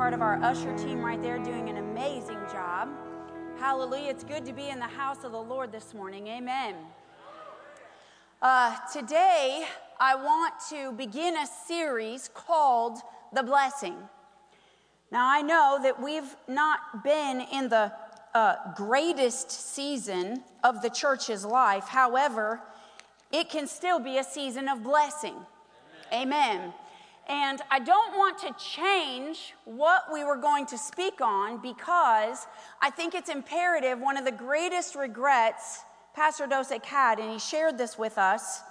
part of our usher team right there doing an amazing job. Hallelujah. It's good to be in the house of the Lord this morning. Amen. Uh, today, I want to begin a series called The Blessing. Now, I know that we've not been in the uh, greatest season of the church's life. However, it can still be a season of blessing. Amen. Amen. And I don't want to change what we were going to speak on because I think it's imperative. One of the greatest regrets Pastor Dosick had, and he shared this with us,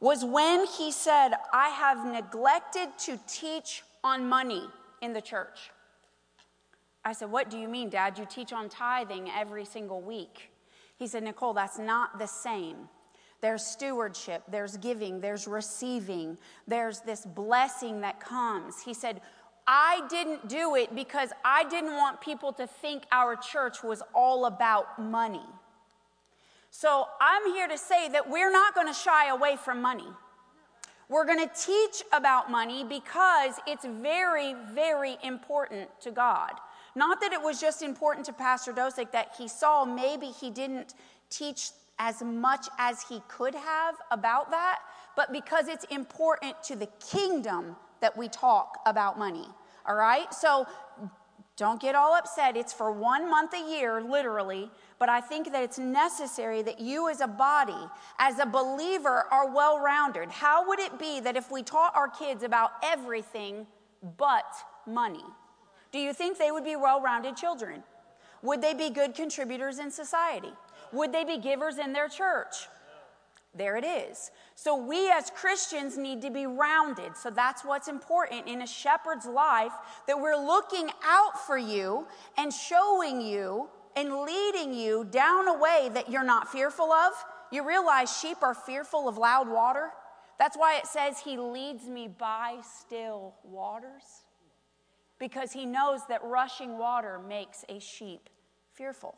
was when he said, I have neglected to teach on money in the church. I said, What do you mean, Dad? You teach on tithing every single week. He said, Nicole, that's not the same. There's stewardship, there's giving, there's receiving, there's this blessing that comes. He said, I didn't do it because I didn't want people to think our church was all about money. So I'm here to say that we're not going to shy away from money. We're going to teach about money because it's very, very important to God. Not that it was just important to Pastor Dosick that he saw maybe he didn't teach as much as he could have about that, but because it's important to the kingdom that we talk about money. All right? So don't get all upset. It's for one month a year, literally, but I think that it's necessary that you, as a body, as a believer, are well rounded. How would it be that if we taught our kids about everything but money? Do you think they would be well rounded children? Would they be good contributors in society? Would they be givers in their church? There it is. So, we as Christians need to be rounded. So, that's what's important in a shepherd's life that we're looking out for you and showing you and leading you down a way that you're not fearful of. You realize sheep are fearful of loud water. That's why it says, He leads me by still waters, because He knows that rushing water makes a sheep fearful.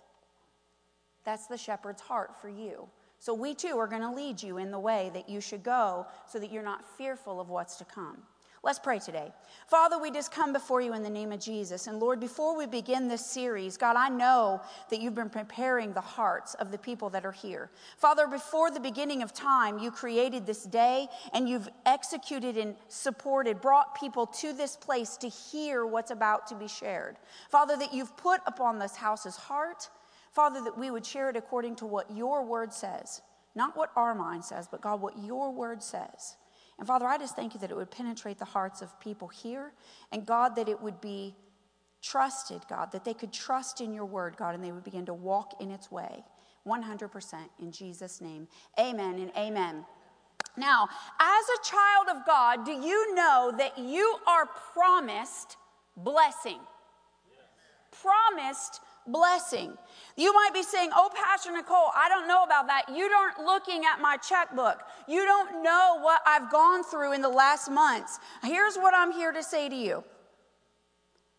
That's the shepherd's heart for you. So we too are going to lead you in the way that you should go so that you're not fearful of what's to come. Let's pray today. Father, we just come before you in the name of Jesus. And Lord, before we begin this series, God, I know that you've been preparing the hearts of the people that are here. Father, before the beginning of time, you created this day and you've executed and supported, brought people to this place to hear what's about to be shared. Father, that you've put upon this house's heart Father, that we would share it according to what your word says, not what our mind says, but God, what your word says. And Father, I just thank you that it would penetrate the hearts of people here, and God, that it would be trusted, God, that they could trust in your word, God, and they would begin to walk in its way 100% in Jesus' name. Amen and amen. Now, as a child of God, do you know that you are promised blessing? Yes. Promised blessing. You might be saying, Oh, Pastor Nicole, I don't know about that. You aren't looking at my checkbook. You don't know what I've gone through in the last months. Here's what I'm here to say to you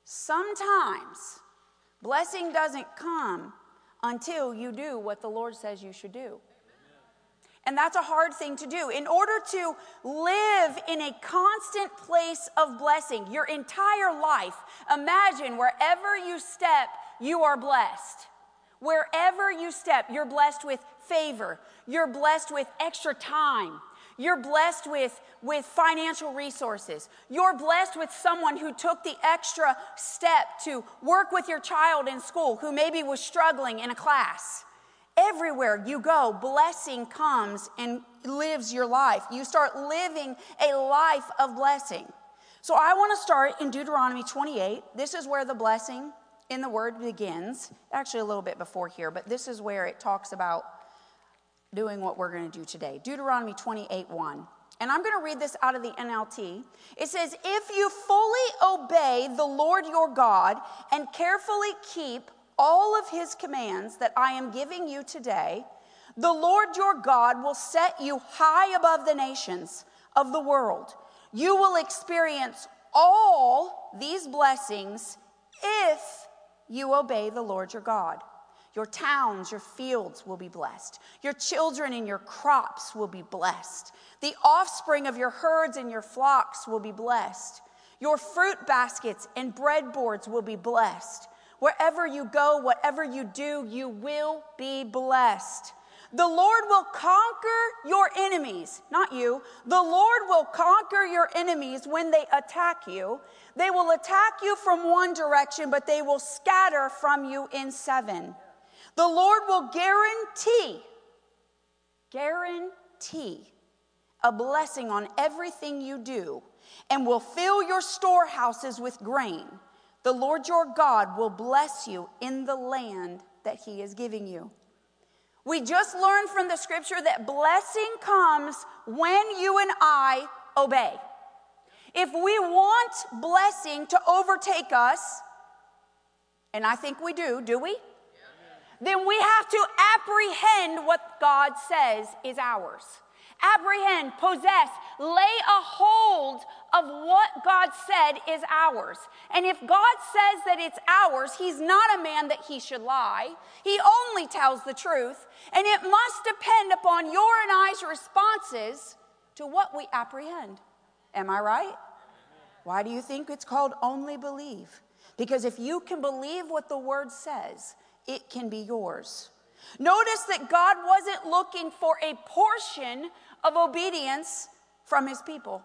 sometimes blessing doesn't come until you do what the Lord says you should do. And that's a hard thing to do. In order to live in a constant place of blessing your entire life, imagine wherever you step, you are blessed. Wherever you step, you're blessed with favor. You're blessed with extra time. You're blessed with, with financial resources. You're blessed with someone who took the extra step to work with your child in school who maybe was struggling in a class. Everywhere you go, blessing comes and lives your life. You start living a life of blessing. So I want to start in Deuteronomy 28. This is where the blessing in the word begins, actually a little bit before here, but this is where it talks about doing what we're going to do today. Deuteronomy 28 1. And I'm going to read this out of the NLT. It says, If you fully obey the Lord your God and carefully keep all of his commands that I am giving you today, the Lord your God will set you high above the nations of the world. You will experience all these blessings if you obey the Lord your God. Your towns, your fields will be blessed. Your children and your crops will be blessed. The offspring of your herds and your flocks will be blessed. Your fruit baskets and bread boards will be blessed. Wherever you go, whatever you do, you will be blessed. The Lord will conquer your enemies, not you. The Lord will conquer your enemies when they attack you. They will attack you from one direction, but they will scatter from you in seven. The Lord will guarantee, guarantee a blessing on everything you do and will fill your storehouses with grain. The Lord your God will bless you in the land that he is giving you. We just learned from the scripture that blessing comes when you and I obey. If we want blessing to overtake us, and I think we do, do we? Then we have to apprehend what God says is ours apprehend, possess, lay a hold of what God said is ours. And if God says that it's ours, He's not a man that He should lie. He only tells the truth. And it must depend upon your and I's responses to what we apprehend. Am I right? Why do you think it's called only believe? Because if you can believe what the word says, it can be yours. Notice that God wasn't looking for a portion of obedience from his people.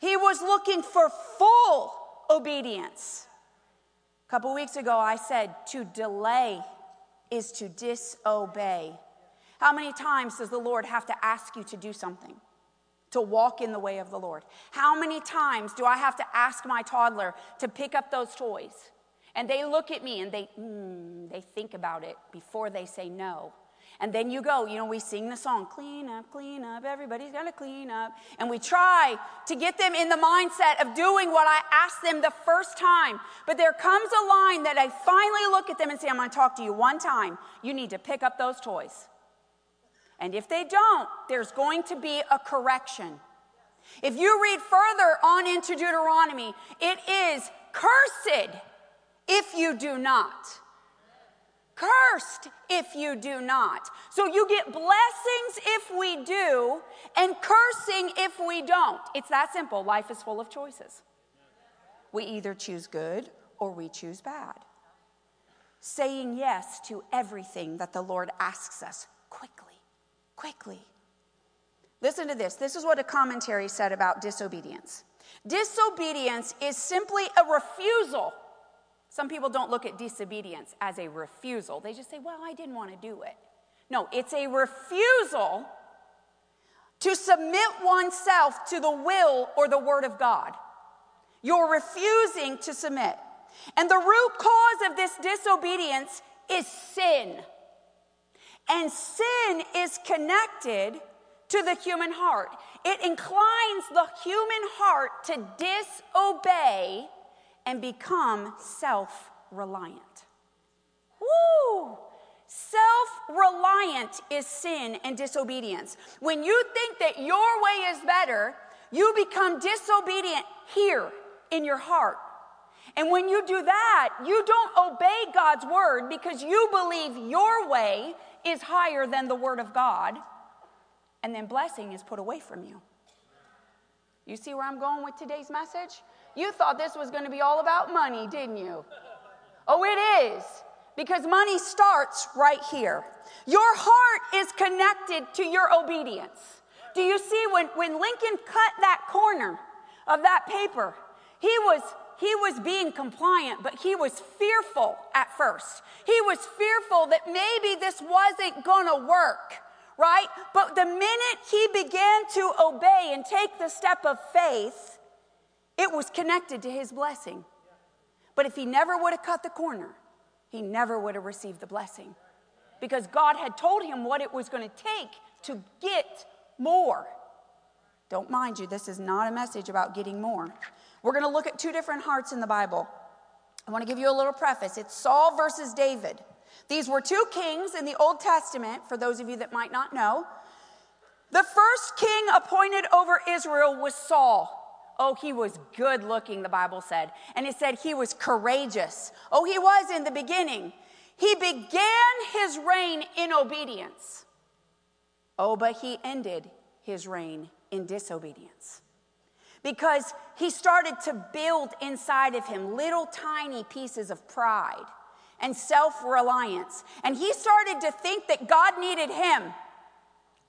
He was looking for full obedience. A couple weeks ago, I said to delay is to disobey. How many times does the Lord have to ask you to do something? To walk in the way of the Lord. How many times do I have to ask my toddler to pick up those toys? And they look at me and they, mm, they think about it before they say no. And then you go, you know, we sing the song, clean up, clean up, everybody's got to clean up. And we try to get them in the mindset of doing what I asked them the first time. But there comes a line that I finally look at them and say, I'm going to talk to you one time. You need to pick up those toys. And if they don't, there's going to be a correction. If you read further on into Deuteronomy, it is cursed if you do not. Cursed if you do not. So you get blessings if we do, and cursing if we don't. It's that simple. Life is full of choices. We either choose good or we choose bad. Saying yes to everything that the Lord asks us quickly, quickly. Listen to this. This is what a commentary said about disobedience. Disobedience is simply a refusal some people don't look at disobedience as a refusal. They just say, well, I didn't want to do it. No, it's a refusal to submit oneself to the will or the word of God. You're refusing to submit. And the root cause of this disobedience is sin. And sin is connected to the human heart. It inclines the human heart to disobey and become self reliant. Woo! Self reliant is sin and disobedience. When you think that your way is better, you become disobedient here in your heart. And when you do that, you don't obey God's word because you believe your way is higher than the word of God. And then blessing is put away from you. You see where I'm going with today's message? You thought this was going to be all about money, didn't you? Oh, it is. Because money starts right here. Your heart is connected to your obedience. Do you see when, when Lincoln cut that corner of that paper, he was he was being compliant, but he was fearful at first. He was fearful that maybe this wasn't gonna work, right? But the minute he began to obey and take the step of faith, it was connected to his blessing. But if he never would have cut the corner, he never would have received the blessing because God had told him what it was going to take to get more. Don't mind you, this is not a message about getting more. We're going to look at two different hearts in the Bible. I want to give you a little preface. It's Saul versus David. These were two kings in the Old Testament, for those of you that might not know. The first king appointed over Israel was Saul. Oh, he was good looking, the Bible said. And it said he was courageous. Oh, he was in the beginning. He began his reign in obedience. Oh, but he ended his reign in disobedience. because he started to build inside of him little tiny pieces of pride and self reliance. And he started to think that God needed him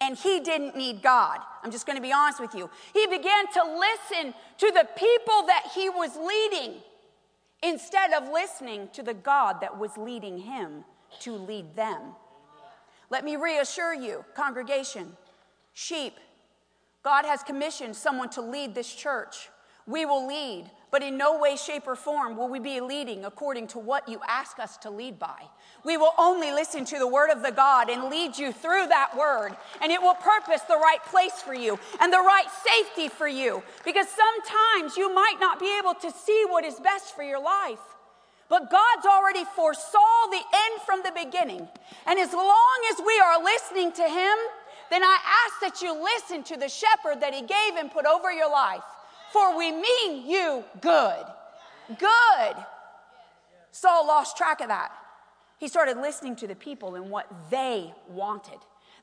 and he didn't need God. I'm just going to be honest with you. He began to listen to the people that he was leading instead of listening to the God that was leading him to lead them. Let me reassure you, congregation, sheep, God has commissioned someone to lead this church. We will lead, but in no way, shape, or form will we be leading according to what you ask us to lead by. We will only listen to the word of the God and lead you through that word, and it will purpose the right place for you and the right safety for you. Because sometimes you might not be able to see what is best for your life. But God's already foresaw the end from the beginning. And as long as we are listening to Him, then I ask that you listen to the shepherd that He gave and put over your life. For we mean you good. Good. Saul lost track of that. He started listening to the people and what they wanted.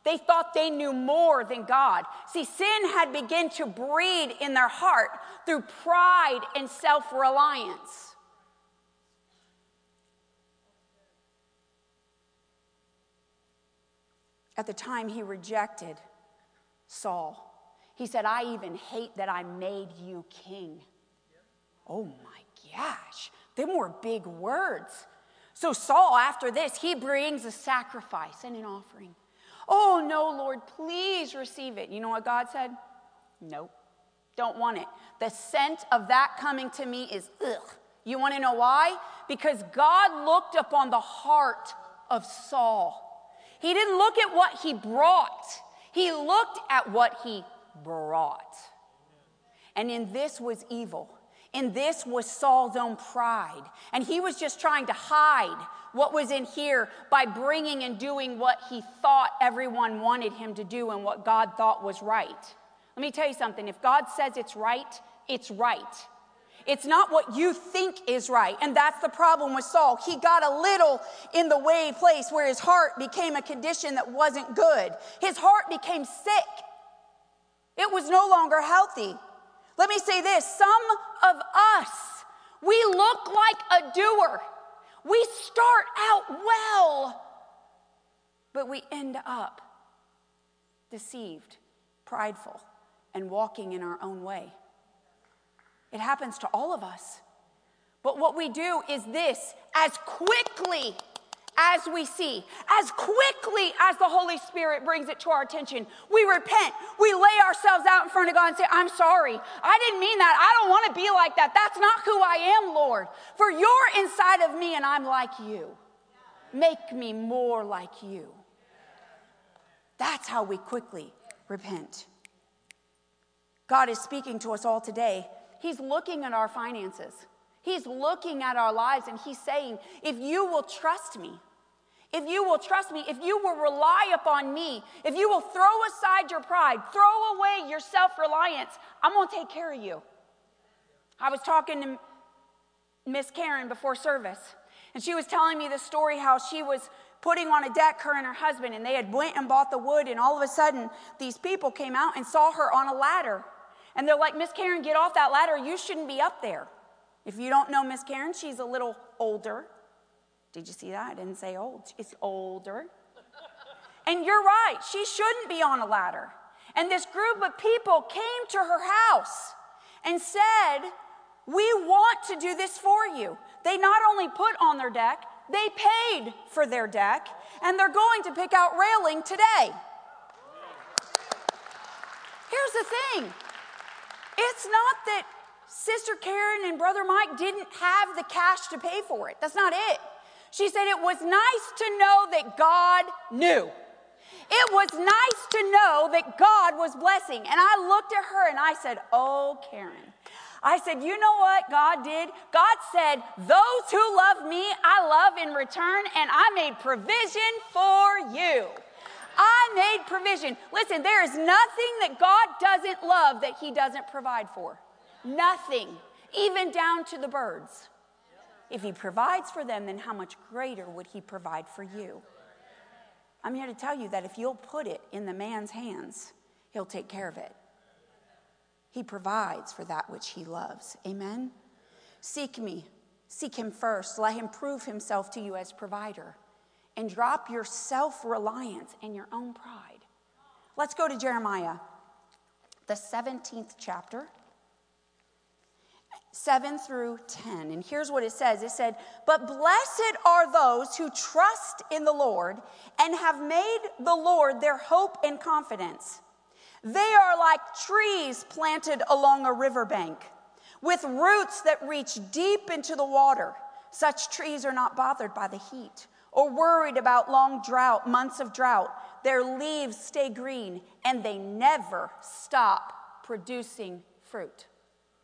They thought they knew more than God. See, sin had begun to breed in their heart through pride and self reliance. At the time, he rejected Saul. He said, I even hate that I made you king. Oh my gosh, them were big words. So, Saul, after this, he brings a sacrifice and an offering. Oh, no, Lord, please receive it. You know what God said? Nope, don't want it. The scent of that coming to me is ugh. You want to know why? Because God looked upon the heart of Saul he didn't look at what he brought, he looked at what he brought. And in this was evil. In this was Saul's own pride. And he was just trying to hide what was in here by bringing and doing what he thought everyone wanted him to do and what God thought was right. Let me tell you something if God says it's right, it's right. It's not what you think is right. And that's the problem with Saul. He got a little in the way place where his heart became a condition that wasn't good. His heart became sick. It was no longer healthy. Let me say this some of us, we look like a doer. We start out well, but we end up deceived, prideful, and walking in our own way. It happens to all of us. But what we do is this as quickly as we see, as quickly as the Holy Spirit brings it to our attention, we repent. We lay ourselves out in front of God and say, I'm sorry. I didn't mean that. I don't want to be like that. That's not who I am, Lord. For you're inside of me and I'm like you. Make me more like you. That's how we quickly repent. God is speaking to us all today He's looking at our finances. He's looking at our lives and he's saying, if you will trust me, if you will trust me, if you will rely upon me, if you will throw aside your pride, throw away your self reliance, I'm going to take care of you. I was talking to Miss Karen before service, and she was telling me the story how she was putting on a deck, her and her husband, and they had went and bought the wood, and all of a sudden, these people came out and saw her on a ladder and they're like, Miss Karen, get off that ladder. You shouldn't be up there. If you don't know Miss Karen, she's a little older. Did you see that? I didn't say old. She's older. And you're right, she shouldn't be on a ladder. And this group of people came to her house and said, We want to do this for you. They not only put on their deck, they paid for their deck, and they're going to pick out railing today. Here's the thing it's not that Sister Karen and Brother Mike didn't have the cash to pay for it. That's not it. She said it was nice to know that God knew. It was nice to know that God was blessing. And I looked at her and I said, Oh, Karen. I said, You know what God did? God said, Those who love me, I love in return, and I made provision for you. I made provision. Listen, there is nothing that God doesn't love that He doesn't provide for. Nothing, even down to the birds. If He provides for them, then how much greater would He provide for you? I'm here to tell you that if you'll put it in the man's hands, He'll take care of it. He provides for that which he loves. Amen? Seek me. Seek him first. Let him prove himself to you as provider. And drop your self reliance and your own pride. Let's go to Jeremiah, the 17th chapter. 7 through 10. And here's what it says it said, But blessed are those who trust in the Lord and have made the Lord their hope and confidence. They are like trees planted along a riverbank with roots that reach deep into the water. Such trees are not bothered by the heat or worried about long drought, months of drought. Their leaves stay green and they never stop producing fruit.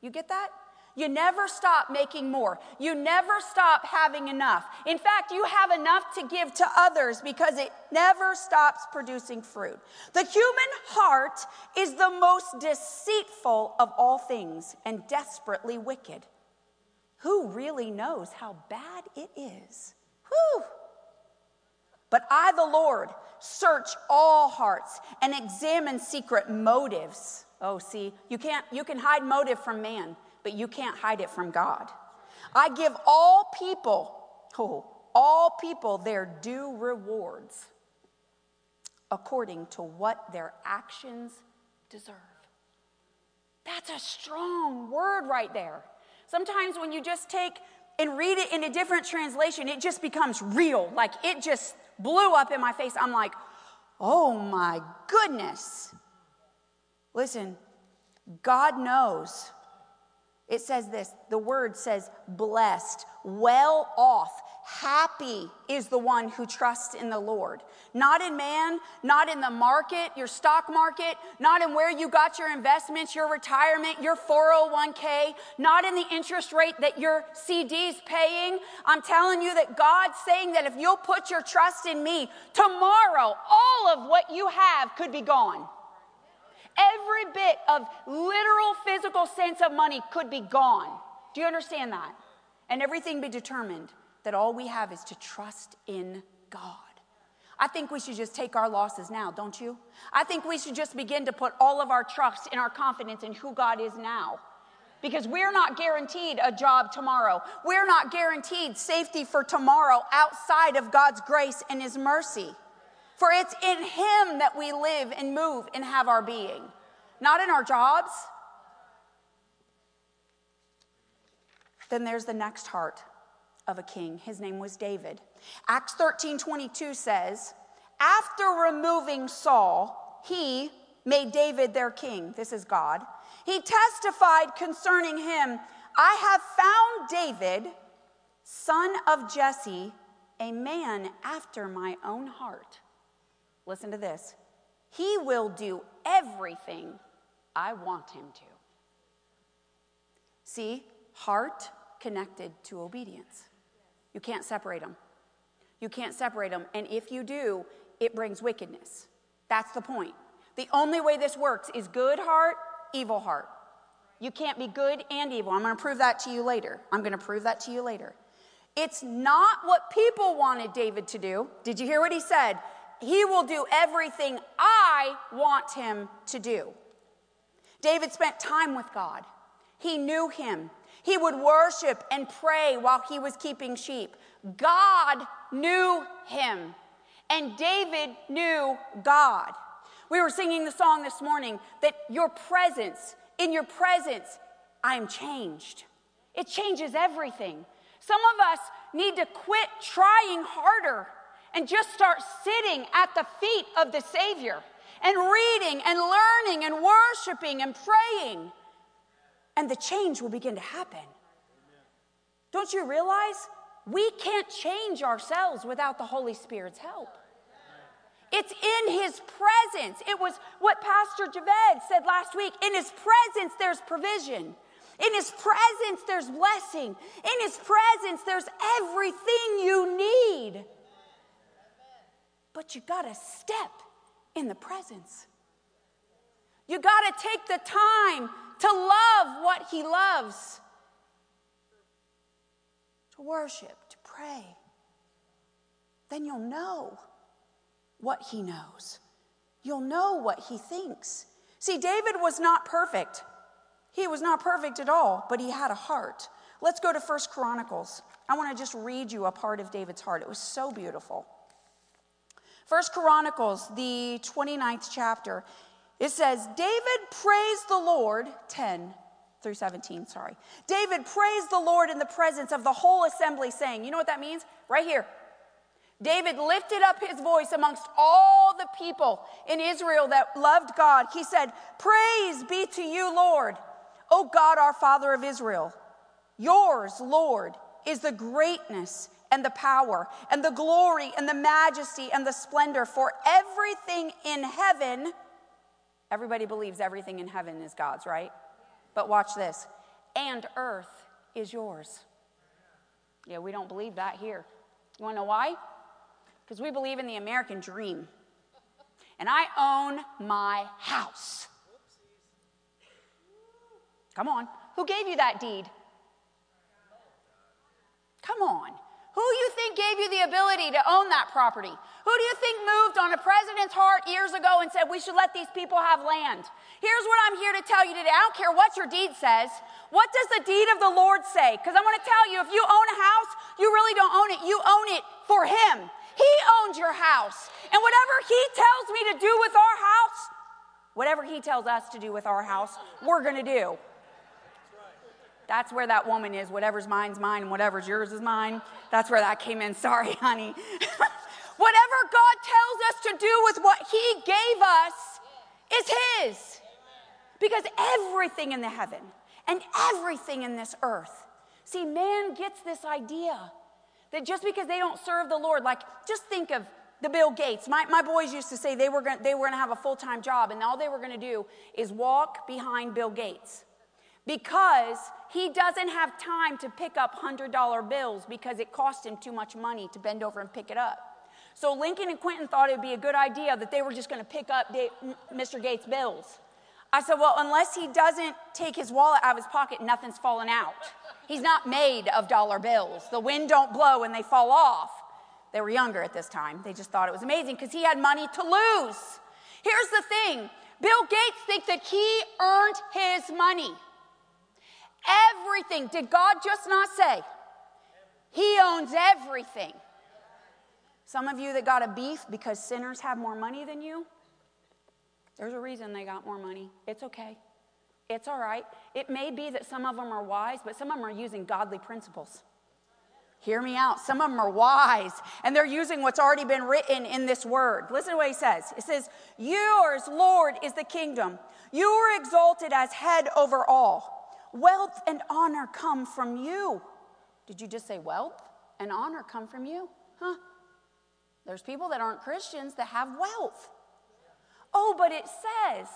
You get that? You never stop making more. You never stop having enough. In fact, you have enough to give to others because it never stops producing fruit. The human heart is the most deceitful of all things and desperately wicked. Who really knows how bad it is? Whew. But I, the Lord, search all hearts and examine secret motives. Oh, see, you can't you can hide motive from man but you can't hide it from God. I give all people, oh, all people their due rewards according to what their actions deserve. That's a strong word right there. Sometimes when you just take and read it in a different translation, it just becomes real. Like it just blew up in my face. I'm like, oh my goodness. Listen, God knows it says this the word says, blessed, well off, happy is the one who trusts in the Lord. Not in man, not in the market, your stock market, not in where you got your investments, your retirement, your 401k, not in the interest rate that your CD's paying. I'm telling you that God's saying that if you'll put your trust in me, tomorrow all of what you have could be gone. Every bit of literal physical sense of money could be gone. Do you understand that? And everything be determined that all we have is to trust in God. I think we should just take our losses now, don't you? I think we should just begin to put all of our trust and our confidence in who God is now. Because we're not guaranteed a job tomorrow. We're not guaranteed safety for tomorrow outside of God's grace and His mercy. For it's in Him that we live and move and have our being, not in our jobs. Then there's the next heart of a king. His name was David. Acts 13 22 says, After removing Saul, he made David their king. This is God. He testified concerning him, I have found David, son of Jesse, a man after my own heart Listen to this. He will do everything I want him to. See, heart connected to obedience. You can't separate them. You can't separate them. And if you do, it brings wickedness. That's the point. The only way this works is good heart, evil heart. You can't be good and evil. I'm going to prove that to you later. I'm going to prove that to you later. It's not what people wanted David to do. Did you hear what he said? He will do everything I want him to do. David spent time with God. He knew him. He would worship and pray while he was keeping sheep. God knew him, and David knew God. We were singing the song this morning that your presence, in your presence, I am changed. It changes everything. Some of us need to quit trying harder and just start sitting at the feet of the Savior and reading and learning and worshiping and praying. And the change will begin to happen. Don't you realize we can't change ourselves without the Holy Spirit's help? It's in His presence. It was what Pastor Javed said last week. In His presence, there's provision. In His presence, there's blessing. In His presence, there's everything you need but you got to step in the presence. You got to take the time to love what He loves, to worship, to pray. Then you'll know what He knows. You'll know what He thinks. See, David was not perfect. He was not perfect at all, but he had a heart. Let's go to First Chronicles. I want to just read you a part of David's heart. It was so beautiful. First Chronicles, the 29th chapter, it says, David praised the Lord, 10 through 17, sorry. David praised the Lord in the presence of the whole assembly, saying, You know what that means? Right here. David lifted up his voice amongst all the people in Israel that loved God. He said, Praise be to you, Lord, O God, our Father of Israel. Yours, Lord, is the greatness and the power and the glory and the majesty and the splendor for everything in heaven. Everybody believes everything in heaven is God's, right? But watch this and earth is yours. Yeah, we don't believe that here. You wanna know why? Because we believe in the American dream. And I own my house. Come on. Who gave you that deed? Come on. Who do you think gave you the ability to own that property? Who do you think moved on a president's heart years ago and said we should let these people have land? Here's what I'm here to tell you today. I don't care what your deed says. What does the deed of the Lord say? Because I'm going to tell you if you own a house, you really don't own it. You own it for Him. He owns your house. And whatever He tells me to do with our house, whatever He tells us to do with our house, we're going to do. That's where that woman is. Whatever's mine's mine, and whatever's yours is mine. That's where that came in. Sorry, honey. Whatever God tells us to do with what He gave us is His. Because everything in the heaven and everything in this earth, see, man gets this idea that just because they don't serve the Lord, like just think of the Bill Gates. My, my boys used to say they were going to have a full time job, and all they were going to do is walk behind Bill Gates because he doesn't have time to pick up $100 bills because it cost him too much money to bend over and pick it up. So Lincoln and Quentin thought it would be a good idea that they were just going to pick up Mr. Gates' bills. I said, Well, unless he doesn't take his wallet out of his pocket, nothing's falling out. He's not made of dollar bills. The wind don't blow and they fall off. They were younger at this time. They just thought it was amazing because he had money to lose. Here's the thing Bill Gates thinks that he earned his money. Everything. Did God just not say? He owns everything. Some of you that got a beef because sinners have more money than you, there's a reason they got more money. It's okay. It's all right. It may be that some of them are wise, but some of them are using godly principles. Hear me out. Some of them are wise and they're using what's already been written in this word. Listen to what he says. It says, Yours, Lord, is the kingdom. You are exalted as head over all. Wealth and honor come from you. Did you just say wealth and honor come from you? Huh? There's people that aren't Christians that have wealth. Oh, but it says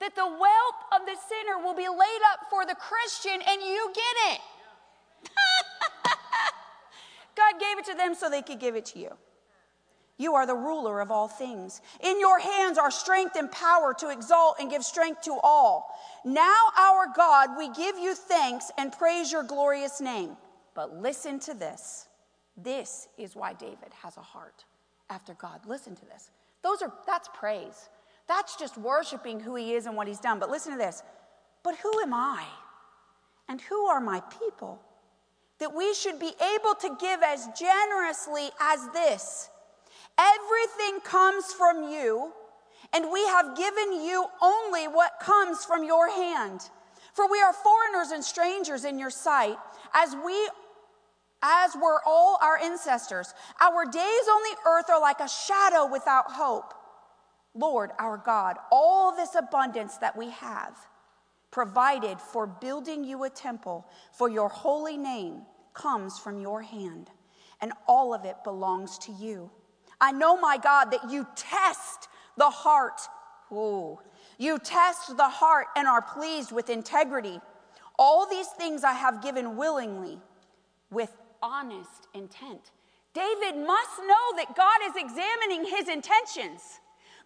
that the wealth of the sinner will be laid up for the Christian and you get it. God gave it to them so they could give it to you. You are the ruler of all things. In your hands are strength and power to exalt and give strength to all. Now, our God, we give you thanks and praise your glorious name. But listen to this. This is why David has a heart after God. Listen to this. Those are that's praise. That's just worshiping who he is and what he's done. But listen to this. But who am I? And who are my people? That we should be able to give as generously as this. Everything comes from you, and we have given you only what comes from your hand. For we are foreigners and strangers in your sight, as we as were all our ancestors. Our days on the earth are like a shadow without hope. Lord, our God, all this abundance that we have provided for building you a temple for your holy name comes from your hand, and all of it belongs to you. I know, my God, that you test the heart. Ooh. You test the heart and are pleased with integrity. All these things I have given willingly with honest intent. David must know that God is examining his intentions.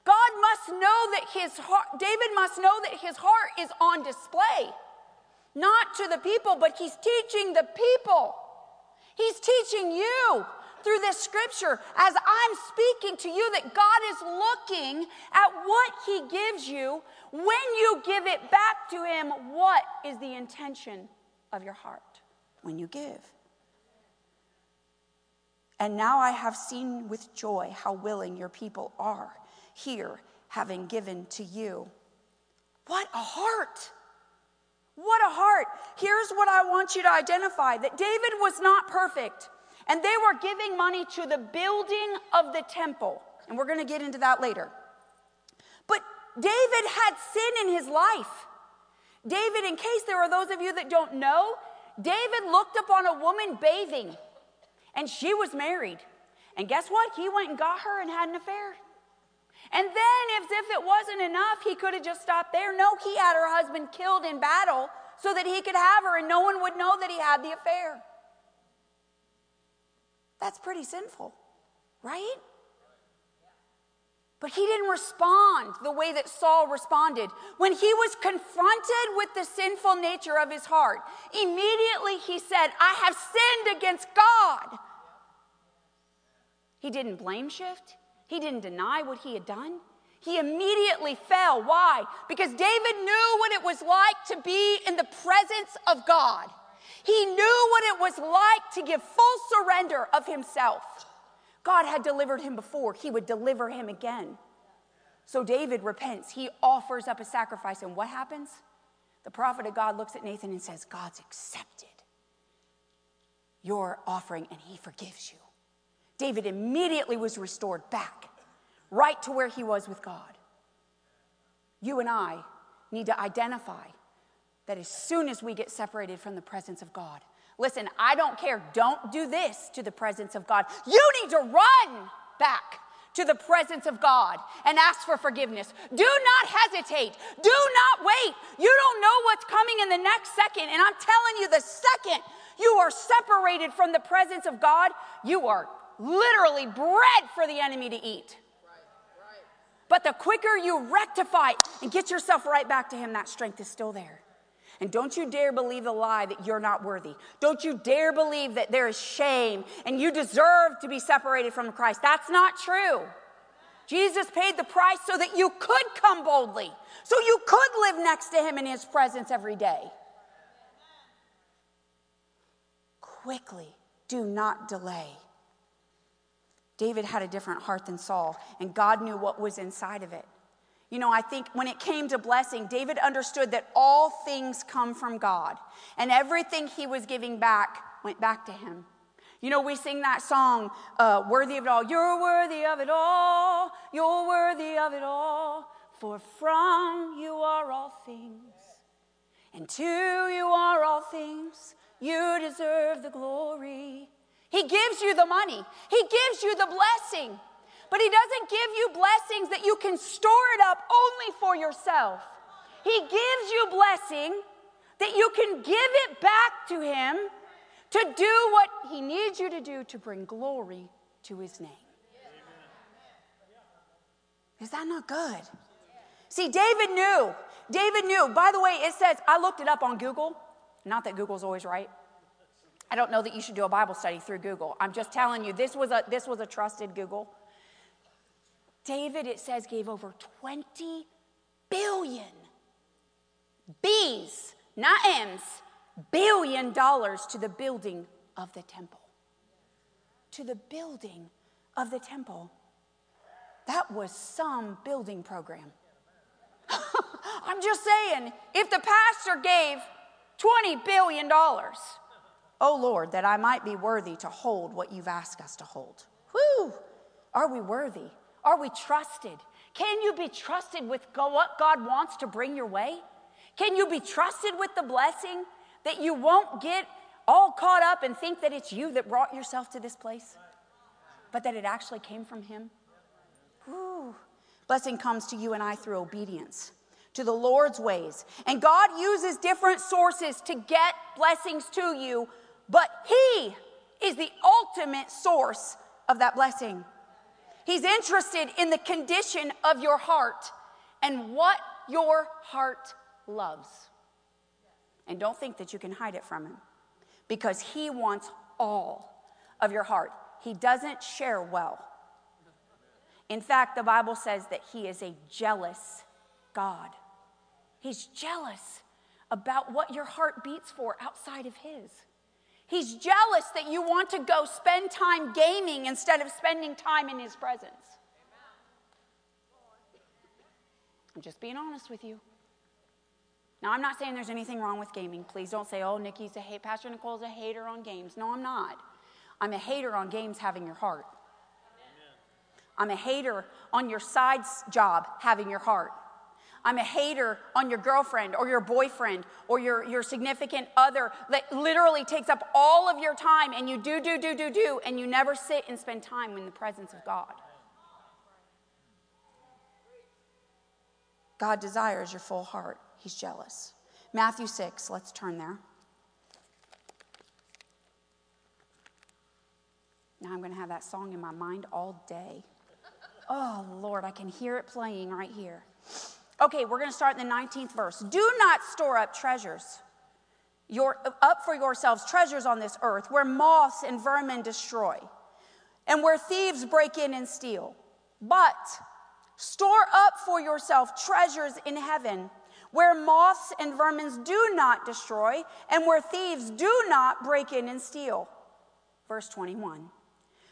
God must know that his heart, David must know that his heart is on display. Not to the people, but he's teaching the people. He's teaching you through this scripture as I'm speaking to you that God is looking at what He gives you. When you give it back to Him, what is the intention of your heart when you give? And now I have seen with joy how willing your people are here, having given to you. What a heart! What a heart. Here's what I want you to identify that David was not perfect, and they were giving money to the building of the temple. And we're going to get into that later. But David had sin in his life. David, in case there are those of you that don't know, David looked upon a woman bathing, and she was married. And guess what? He went and got her and had an affair. And then, as if it wasn't enough, he could have just stopped there. No, he had her husband killed in battle so that he could have her and no one would know that he had the affair. That's pretty sinful, right? But he didn't respond the way that Saul responded. When he was confronted with the sinful nature of his heart, immediately he said, I have sinned against God. He didn't blame shift, he didn't deny what he had done. He immediately fell. Why? Because David knew what it was like to be in the presence of God. He knew what it was like to give full surrender of himself. God had delivered him before, he would deliver him again. So David repents. He offers up a sacrifice. And what happens? The prophet of God looks at Nathan and says, God's accepted your offering and he forgives you. David immediately was restored back, right to where he was with God. You and I need to identify that as soon as we get separated from the presence of God, listen, I don't care, don't do this to the presence of God. You need to run back to the presence of God and ask for forgiveness. Do not hesitate. Do not wait. You don't know what's coming in the next second. And I'm telling you, the second you are separated from the presence of God, you are literally bread for the enemy to eat. But the quicker you rectify and get yourself right back to Him, that strength is still there. And don't you dare believe the lie that you're not worthy. Don't you dare believe that there is shame and you deserve to be separated from Christ. That's not true. Jesus paid the price so that you could come boldly, so you could live next to Him in His presence every day. Quickly, do not delay. David had a different heart than Saul, and God knew what was inside of it. You know, I think when it came to blessing, David understood that all things come from God, and everything he was giving back went back to him. You know, we sing that song, uh, Worthy of It All. You're worthy of it all. You're worthy of it all. For from you are all things, and to you are all things. You deserve the glory. He gives you the money, He gives you the blessing. But He doesn't give you blessings that you can store it up only for yourself. He gives you blessing that you can give it back to Him to do what He needs you to do to bring glory to His name. Is that not good? See, David knew. David knew. By the way, it says, I looked it up on Google. Not that Google's always right. I don't know that you should do a Bible study through Google. I'm just telling you, this was a, this was a trusted Google. David, it says, gave over 20 billion B's, not M's, billion dollars to the building of the temple. To the building of the temple. That was some building program. I'm just saying, if the pastor gave $20 billion, Oh oh Lord, that I might be worthy to hold what you've asked us to hold. Whoo! Are we worthy? Are we trusted? Can you be trusted with what God wants to bring your way? Can you be trusted with the blessing that you won't get all caught up and think that it's you that brought yourself to this place, but that it actually came from Him? Whew. Blessing comes to you and I through obedience to the Lord's ways. And God uses different sources to get blessings to you but He is the ultimate source of that blessing. He's interested in the condition of your heart and what your heart loves. And don't think that you can hide it from Him because He wants all of your heart. he doesn't share well. In fact, the Bible says that he is a jealous God. He's jealous about what your heart beats for outside of his. He's jealous that you want to go spend time gaming instead of spending time in his presence. I'm just being honest with you. Now, I'm not saying there's anything wrong with gaming. Please don't say, oh, Nikki's a hate, Pastor Nicole's a hater on games. No, I'm not. I'm a hater on games having your heart. I'm a hater on your side job having your heart. I'm a hater on your girlfriend or your boyfriend or your, your significant other that literally takes up all of your time and you do, do, do, do, do, and you never sit and spend time in the presence of God. God desires your full heart. He's jealous. Matthew 6, let's turn there. Now I'm going to have that song in my mind all day. Oh, Lord, I can hear it playing right here. Okay, we're going to start in the 19th verse. Do not store up treasures. Your, up for yourselves treasures on this earth where moths and vermin destroy and where thieves break in and steal. But store up for yourself treasures in heaven where moths and vermins do not destroy and where thieves do not break in and steal. Verse 21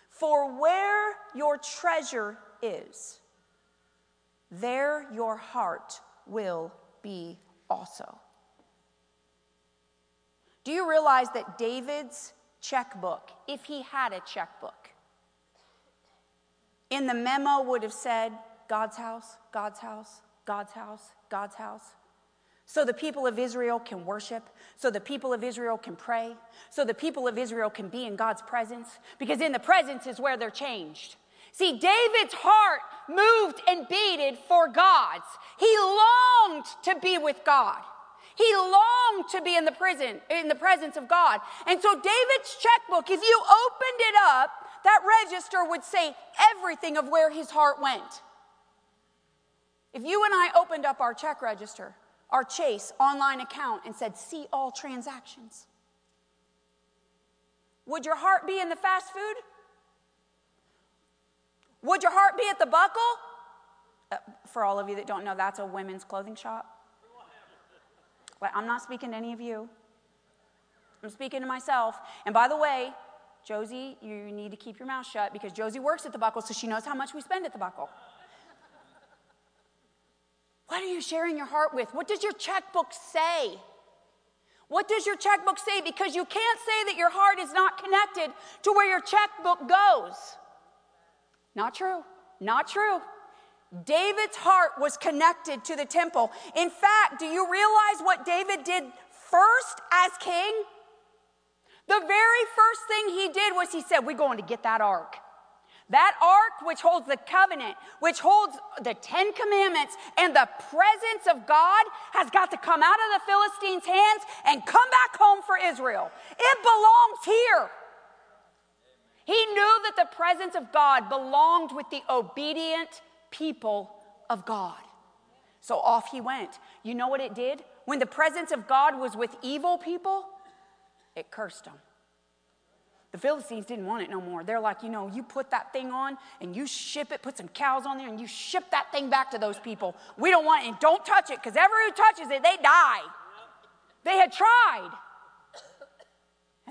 For where your treasure is, there your heart will be also. Do you realize that David's checkbook, if he had a checkbook, in the memo would have said, God's house, God's house, God's house, God's house? So the people of Israel can worship, so the people of Israel can pray, so the people of Israel can be in God's presence, because in the presence is where they're changed. See, David's heart moved and beated for God's. He longed to be with God. He longed to be in the prison, in the presence of God. And so David's checkbook, if you opened it up, that register would say everything of where his heart went. If you and I opened up our check register, our Chase online account, and said, see all transactions, would your heart be in the fast food? Would your heart be at the buckle? Uh, for all of you that don't know, that's a women's clothing shop. I'm not speaking to any of you. I'm speaking to myself. And by the way, Josie, you need to keep your mouth shut because Josie works at the buckle, so she knows how much we spend at the buckle. What are you sharing your heart with? What does your checkbook say? What does your checkbook say? Because you can't say that your heart is not connected to where your checkbook goes. Not true. Not true. David's heart was connected to the temple. In fact, do you realize what David did first as king? The very first thing he did was he said, We're going to get that ark. That ark, which holds the covenant, which holds the Ten Commandments and the presence of God, has got to come out of the Philistines' hands and come back home for Israel. It belongs here. He knew that the presence of God belonged with the obedient people of God. So off he went. You know what it did? When the presence of God was with evil people, it cursed them. The Philistines didn't want it no more. They're like, you know, you put that thing on and you ship it, put some cows on there, and you ship that thing back to those people. We don't want it, and don't touch it, because everyone who touches it, they die. They had tried.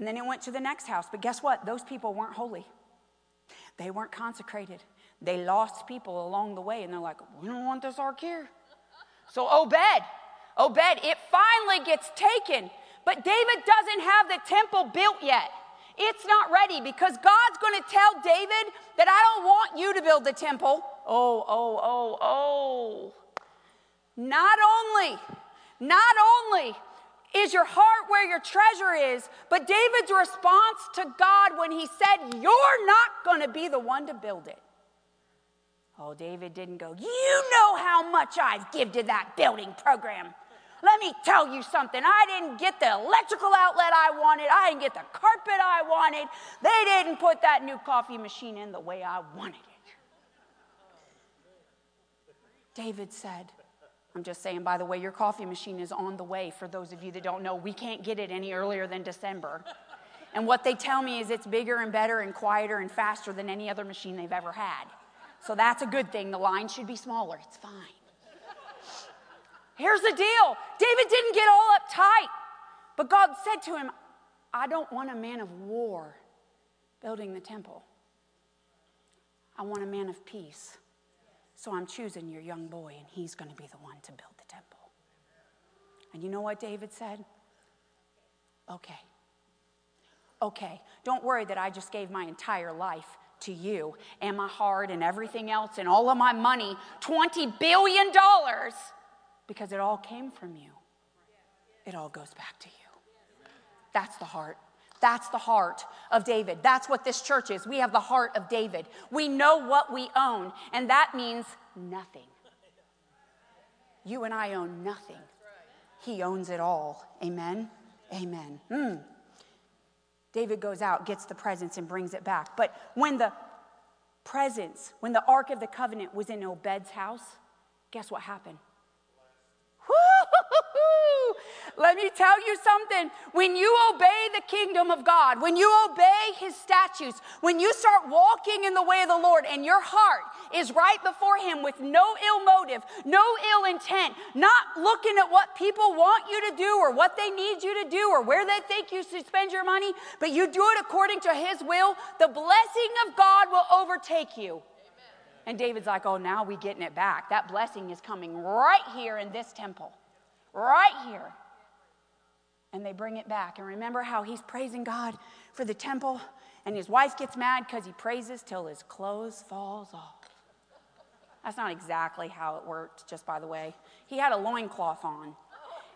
And then it went to the next house. But guess what? Those people weren't holy, they weren't consecrated. They lost people along the way, and they're like, we don't want this ark here. So Obed, Obed, it finally gets taken. But David doesn't have the temple built yet. It's not ready because God's going to tell David that I don't want you to build the temple. Oh, oh, oh, oh. Not only, not only is your heart where your treasure is? But David's response to God when he said, You're not going to be the one to build it. Oh, David didn't go, You know how much I've given to that building program. Let me tell you something. I didn't get the electrical outlet I wanted. I didn't get the carpet I wanted. They didn't put that new coffee machine in the way I wanted it. David said, I'm just saying, by the way, your coffee machine is on the way. For those of you that don't know, we can't get it any earlier than December. And what they tell me is it's bigger and better and quieter and faster than any other machine they've ever had. So that's a good thing. The line should be smaller. It's fine. Here's the deal David didn't get all uptight, but God said to him, I don't want a man of war building the temple. I want a man of peace. So I'm choosing your young boy, and he's going to be the one to build the temple. And you know what David said? Okay. Okay. Don't worry that I just gave my entire life to you and my heart and everything else and all of my money $20 billion because it all came from you. It all goes back to you. That's the heart. That's the heart of David. That's what this church is. We have the heart of David. We know what we own, and that means nothing. You and I own nothing. He owns it all. Amen. Amen. Mm. David goes out, gets the presence, and brings it back. But when the presence, when the Ark of the Covenant was in Obed's house, guess what happened? Let me tell you something. When you obey the kingdom of God, when you obey his statutes, when you start walking in the way of the Lord and your heart is right before him with no ill motive, no ill intent, not looking at what people want you to do or what they need you to do or where they think you should spend your money, but you do it according to his will, the blessing of God will overtake you. And David's like, oh, now we getting it back. That blessing is coming right here in this temple, right here and they bring it back. And remember how he's praising God for the temple, and his wife gets mad because he praises till his clothes falls off. That's not exactly how it worked, just by the way. He had a loincloth on.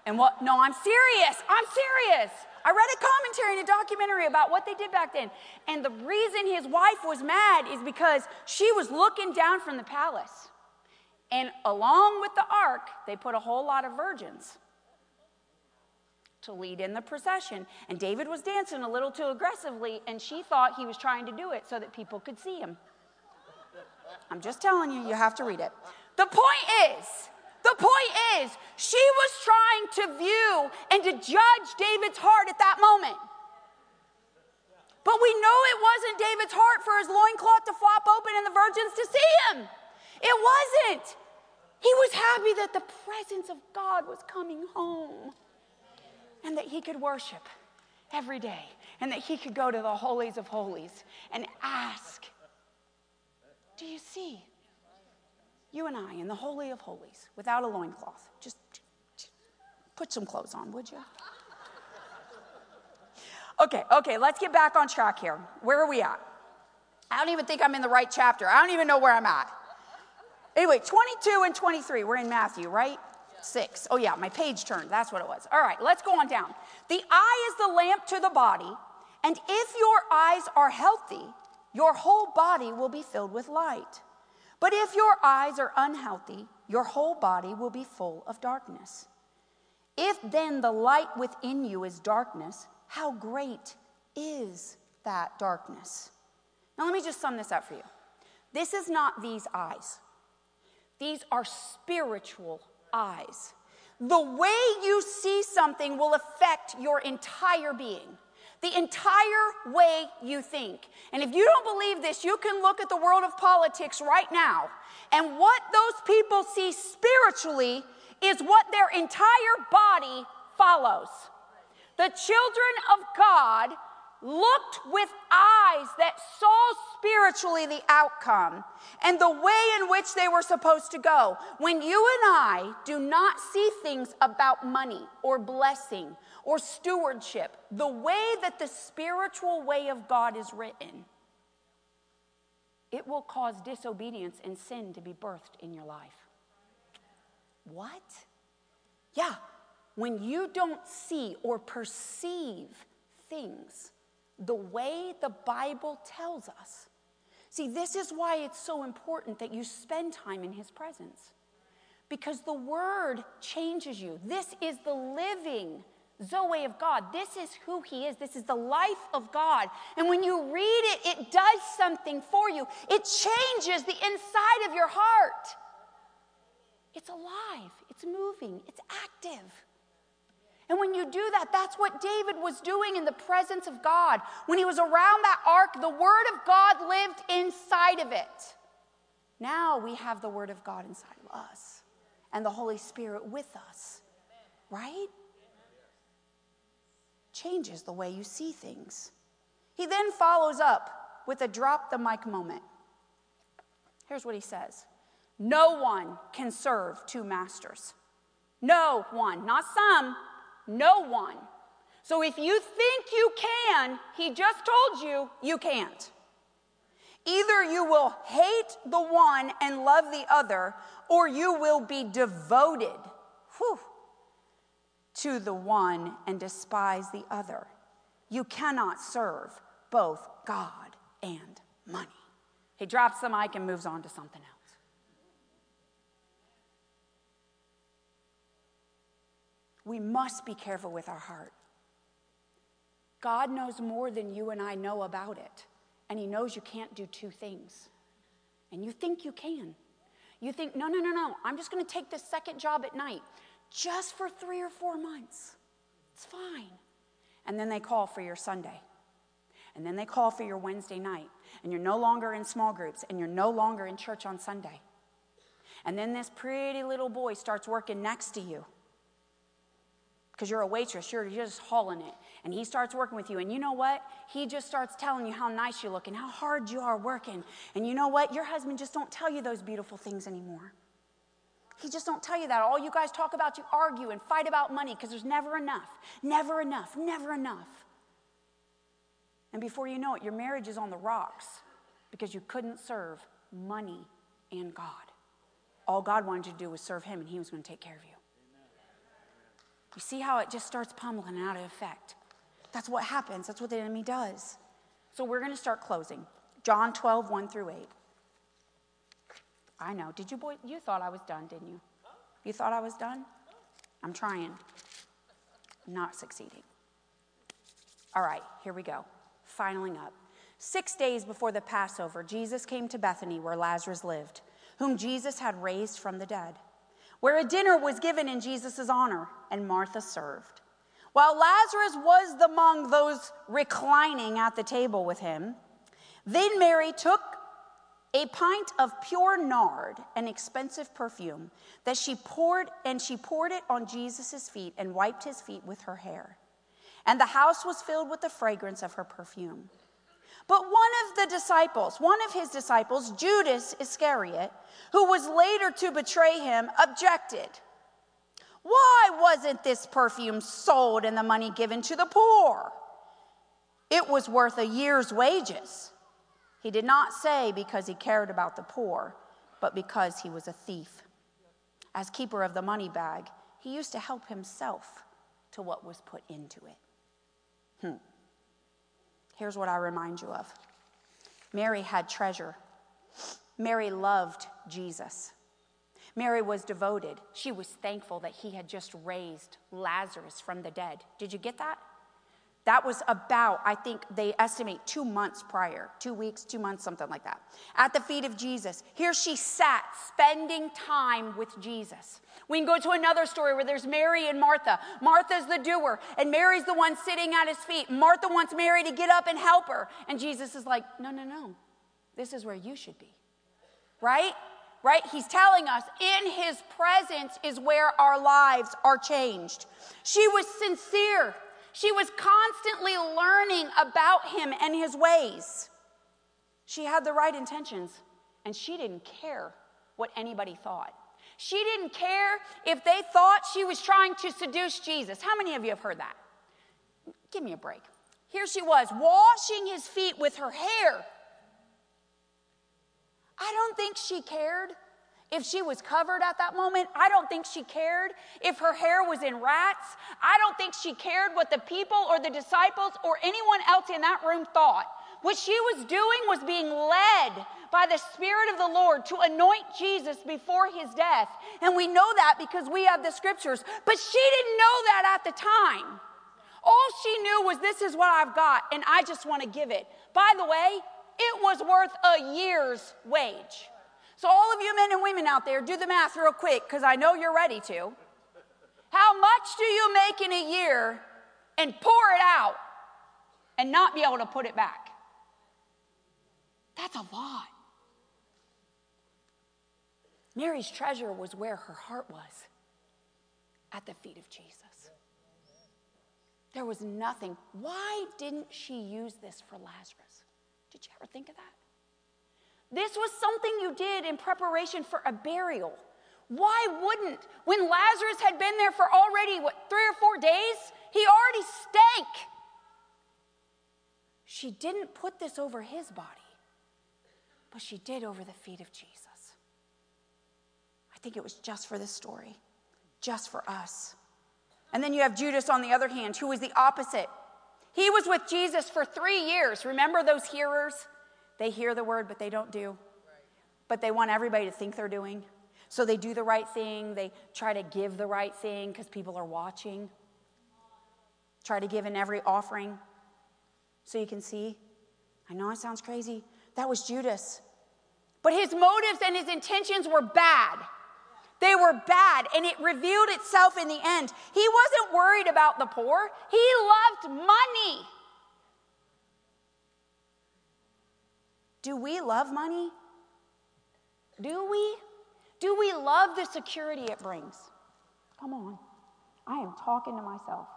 And what, no, I'm serious. I'm serious. I read a commentary in a documentary about what they did back then. And the reason his wife was mad is because she was looking down from the palace. And along with the ark, they put a whole lot of virgins to lead in the procession. And David was dancing a little too aggressively, and she thought he was trying to do it so that people could see him. I'm just telling you, you have to read it. The point is, the point is, she was trying to view and to judge David's heart at that moment. But we know it wasn't David's heart for his loincloth to flop open and the virgins to see him. It wasn't. He was happy that the presence of God was coming home and that he could worship every day and that he could go to the holies of holies and ask, Do you see? You and I in the Holy of Holies without a loincloth. Just put some clothes on, would you? Okay, okay, let's get back on track here. Where are we at? I don't even think I'm in the right chapter. I don't even know where I'm at. Anyway, 22 and 23, we're in Matthew, right? Six. Oh, yeah, my page turned. That's what it was. All right, let's go on down. The eye is the lamp to the body, and if your eyes are healthy, your whole body will be filled with light. But if your eyes are unhealthy, your whole body will be full of darkness. If then the light within you is darkness, how great is that darkness? Now, let me just sum this up for you. This is not these eyes, these are spiritual eyes. The way you see something will affect your entire being, the entire way you think. And if you don't believe this, you can look at the world of politics right now. And what those people see spiritually is what their entire body follows. The children of God looked with eyes that saw spiritually the outcome and the way in which they were supposed to go. When you and I do not see things about money or blessing or stewardship the way that the spiritual way of God is written, it will cause disobedience and sin to be birthed in your life. What? Yeah, when you don't see or perceive things the way the Bible tells us. See, this is why it's so important that you spend time in His presence. Because the Word changes you. This is the living Zoe of God. This is who He is. This is the life of God. And when you read it, it does something for you, it changes the inside of your heart. It's alive, it's moving, it's active. And when you do that, that's what David was doing in the presence of God. When he was around that ark, the Word of God lived inside of it. Now we have the Word of God inside of us and the Holy Spirit with us, right? Changes the way you see things. He then follows up with a drop the mic moment. Here's what he says No one can serve two masters. No one, not some, no one. So if you think you can, he just told you you can't. Either you will hate the one and love the other, or you will be devoted whew, to the one and despise the other. You cannot serve both God and money. He drops the mic and moves on to something else. We must be careful with our heart. God knows more than you and I know about it, and He knows you can't do two things. And you think you can. You think, no, no, no, no, I'm just gonna take this second job at night just for three or four months. It's fine. And then they call for your Sunday. And then they call for your Wednesday night. And you're no longer in small groups, and you're no longer in church on Sunday. And then this pretty little boy starts working next to you because you're a waitress, you're, you're just hauling it. And he starts working with you. And you know what? He just starts telling you how nice you look and how hard you are working. And you know what? Your husband just don't tell you those beautiful things anymore. He just don't tell you that. All you guys talk about, you argue and fight about money because there's never enough, never enough, never enough. And before you know it, your marriage is on the rocks because you couldn't serve money and God. All God wanted you to do was serve Him, and He was going to take care of you. You see how it just starts pummeling out of effect. That's what happens. That's what the enemy does. So we're going to start closing. John 12, 1 through 8. I know. Did you boy you thought I was done, didn't you? You thought I was done? I'm trying. Not succeeding. All right, here we go. Finaling up. Six days before the Passover, Jesus came to Bethany where Lazarus lived, whom Jesus had raised from the dead where a dinner was given in Jesus' honor, and Martha served. While Lazarus was among those reclining at the table with him, then Mary took a pint of pure nard, an expensive perfume, that she poured and she poured it on Jesus' feet and wiped his feet with her hair. And the house was filled with the fragrance of her perfume. But one of the disciples, one of his disciples, Judas Iscariot, who was later to betray him, objected. Why wasn't this perfume sold and the money given to the poor? It was worth a year's wages. He did not say because he cared about the poor, but because he was a thief. As keeper of the money bag, he used to help himself to what was put into it. Hmm. Here's what I remind you of Mary had treasure. Mary loved Jesus. Mary was devoted. She was thankful that he had just raised Lazarus from the dead. Did you get that? That was about, I think they estimate two months prior, two weeks, two months, something like that, at the feet of Jesus. Here she sat, spending time with Jesus. We can go to another story where there's Mary and Martha. Martha's the doer, and Mary's the one sitting at his feet. Martha wants Mary to get up and help her. And Jesus is like, no, no, no. This is where you should be. Right? Right? He's telling us in his presence is where our lives are changed. She was sincere. She was constantly learning about him and his ways. She had the right intentions, and she didn't care what anybody thought. She didn't care if they thought she was trying to seduce Jesus. How many of you have heard that? Give me a break. Here she was, washing his feet with her hair. I don't think she cared if she was covered at that moment, I don't think she cared. If her hair was in rats, I don't think she cared what the people or the disciples or anyone else in that room thought. What she was doing was being led by the Spirit of the Lord to anoint Jesus before his death. And we know that because we have the scriptures. But she didn't know that at the time. All she knew was, This is what I've got, and I just want to give it. By the way, it was worth a year's wage. So, all of you men and women out there, do the math real quick because I know you're ready to. How much do you make in a year and pour it out and not be able to put it back? That's a lot. Mary's treasure was where her heart was at the feet of Jesus. There was nothing. Why didn't she use this for Lazarus? Did you ever think of that? This was something you did in preparation for a burial. Why wouldn't? When Lazarus had been there for already, what, three or four days, he already stank. She didn't put this over his body, but she did over the feet of Jesus. I think it was just for this story, just for us. And then you have Judas on the other hand, who was the opposite. He was with Jesus for three years. Remember those hearers? They hear the word, but they don't do. But they want everybody to think they're doing. So they do the right thing. They try to give the right thing because people are watching. Try to give in every offering so you can see. I know it sounds crazy. That was Judas. But his motives and his intentions were bad. They were bad, and it revealed itself in the end. He wasn't worried about the poor, he loved money. Do we love money? Do we? Do we love the security it brings? Come on. I am talking to myself.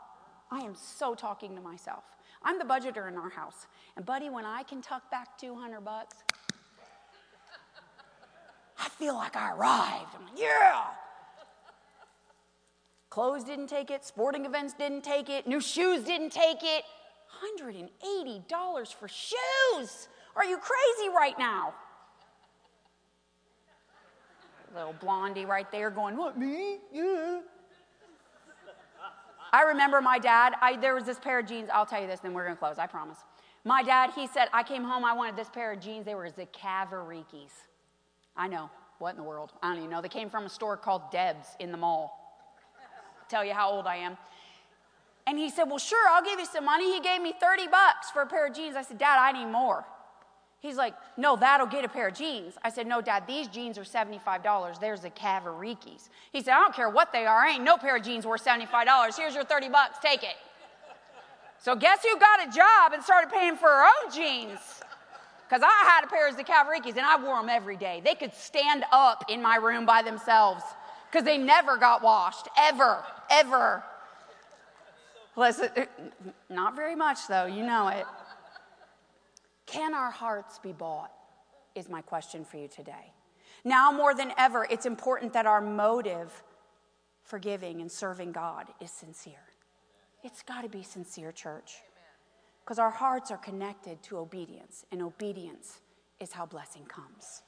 I am so talking to myself. I'm the budgeter in our house. And buddy, when I can tuck back 200 bucks, I feel like I arrived. I'm like, yeah. Clothes didn't take it, sporting events didn't take it, new shoes didn't take it. $180 for shoes. Are you crazy right now? Little blondie right there going, What, me? Yeah. I remember my dad, I, there was this pair of jeans. I'll tell you this, then we're going to close, I promise. My dad, he said, I came home, I wanted this pair of jeans. They were Z. Cavariccis. I know. What in the world? I don't even know. They came from a store called Deb's in the mall. Tell you how old I am. And he said, Well, sure, I'll give you some money. He gave me 30 bucks for a pair of jeans. I said, Dad, I need more. He's like, no, that'll get a pair of jeans. I said, no, Dad, these jeans are $75. There's the Cavariccis. He said, I don't care what they are. Ain't no pair of jeans worth $75. Here's your 30 bucks. Take it. So guess who got a job and started paying for her own jeans? Because I had a pair of the Cavariccis and I wore them every day. They could stand up in my room by themselves because they never got washed, ever, ever. Listen, not very much though, you know it. Can our hearts be bought? Is my question for you today. Now more than ever, it's important that our motive for giving and serving God is sincere. It's got to be sincere, church. Because our hearts are connected to obedience, and obedience is how blessing comes.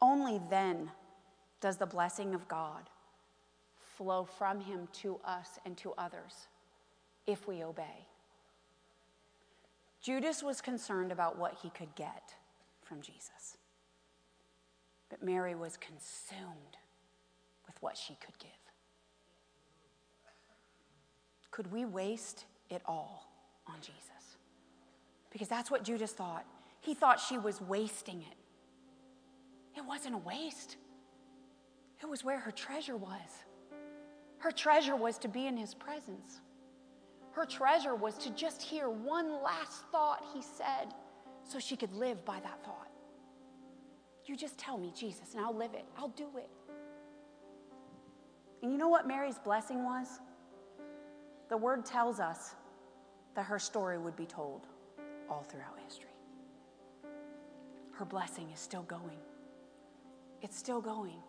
Only then does the blessing of God flow from Him to us and to others if we obey. Judas was concerned about what he could get from Jesus. But Mary was consumed with what she could give. Could we waste it all on Jesus? Because that's what Judas thought. He thought she was wasting it. It wasn't a waste, it was where her treasure was. Her treasure was to be in his presence. Her treasure was to just hear one last thought he said so she could live by that thought. You just tell me, Jesus, and I'll live it. I'll do it. And you know what Mary's blessing was? The word tells us that her story would be told all throughout history. Her blessing is still going. It's still going.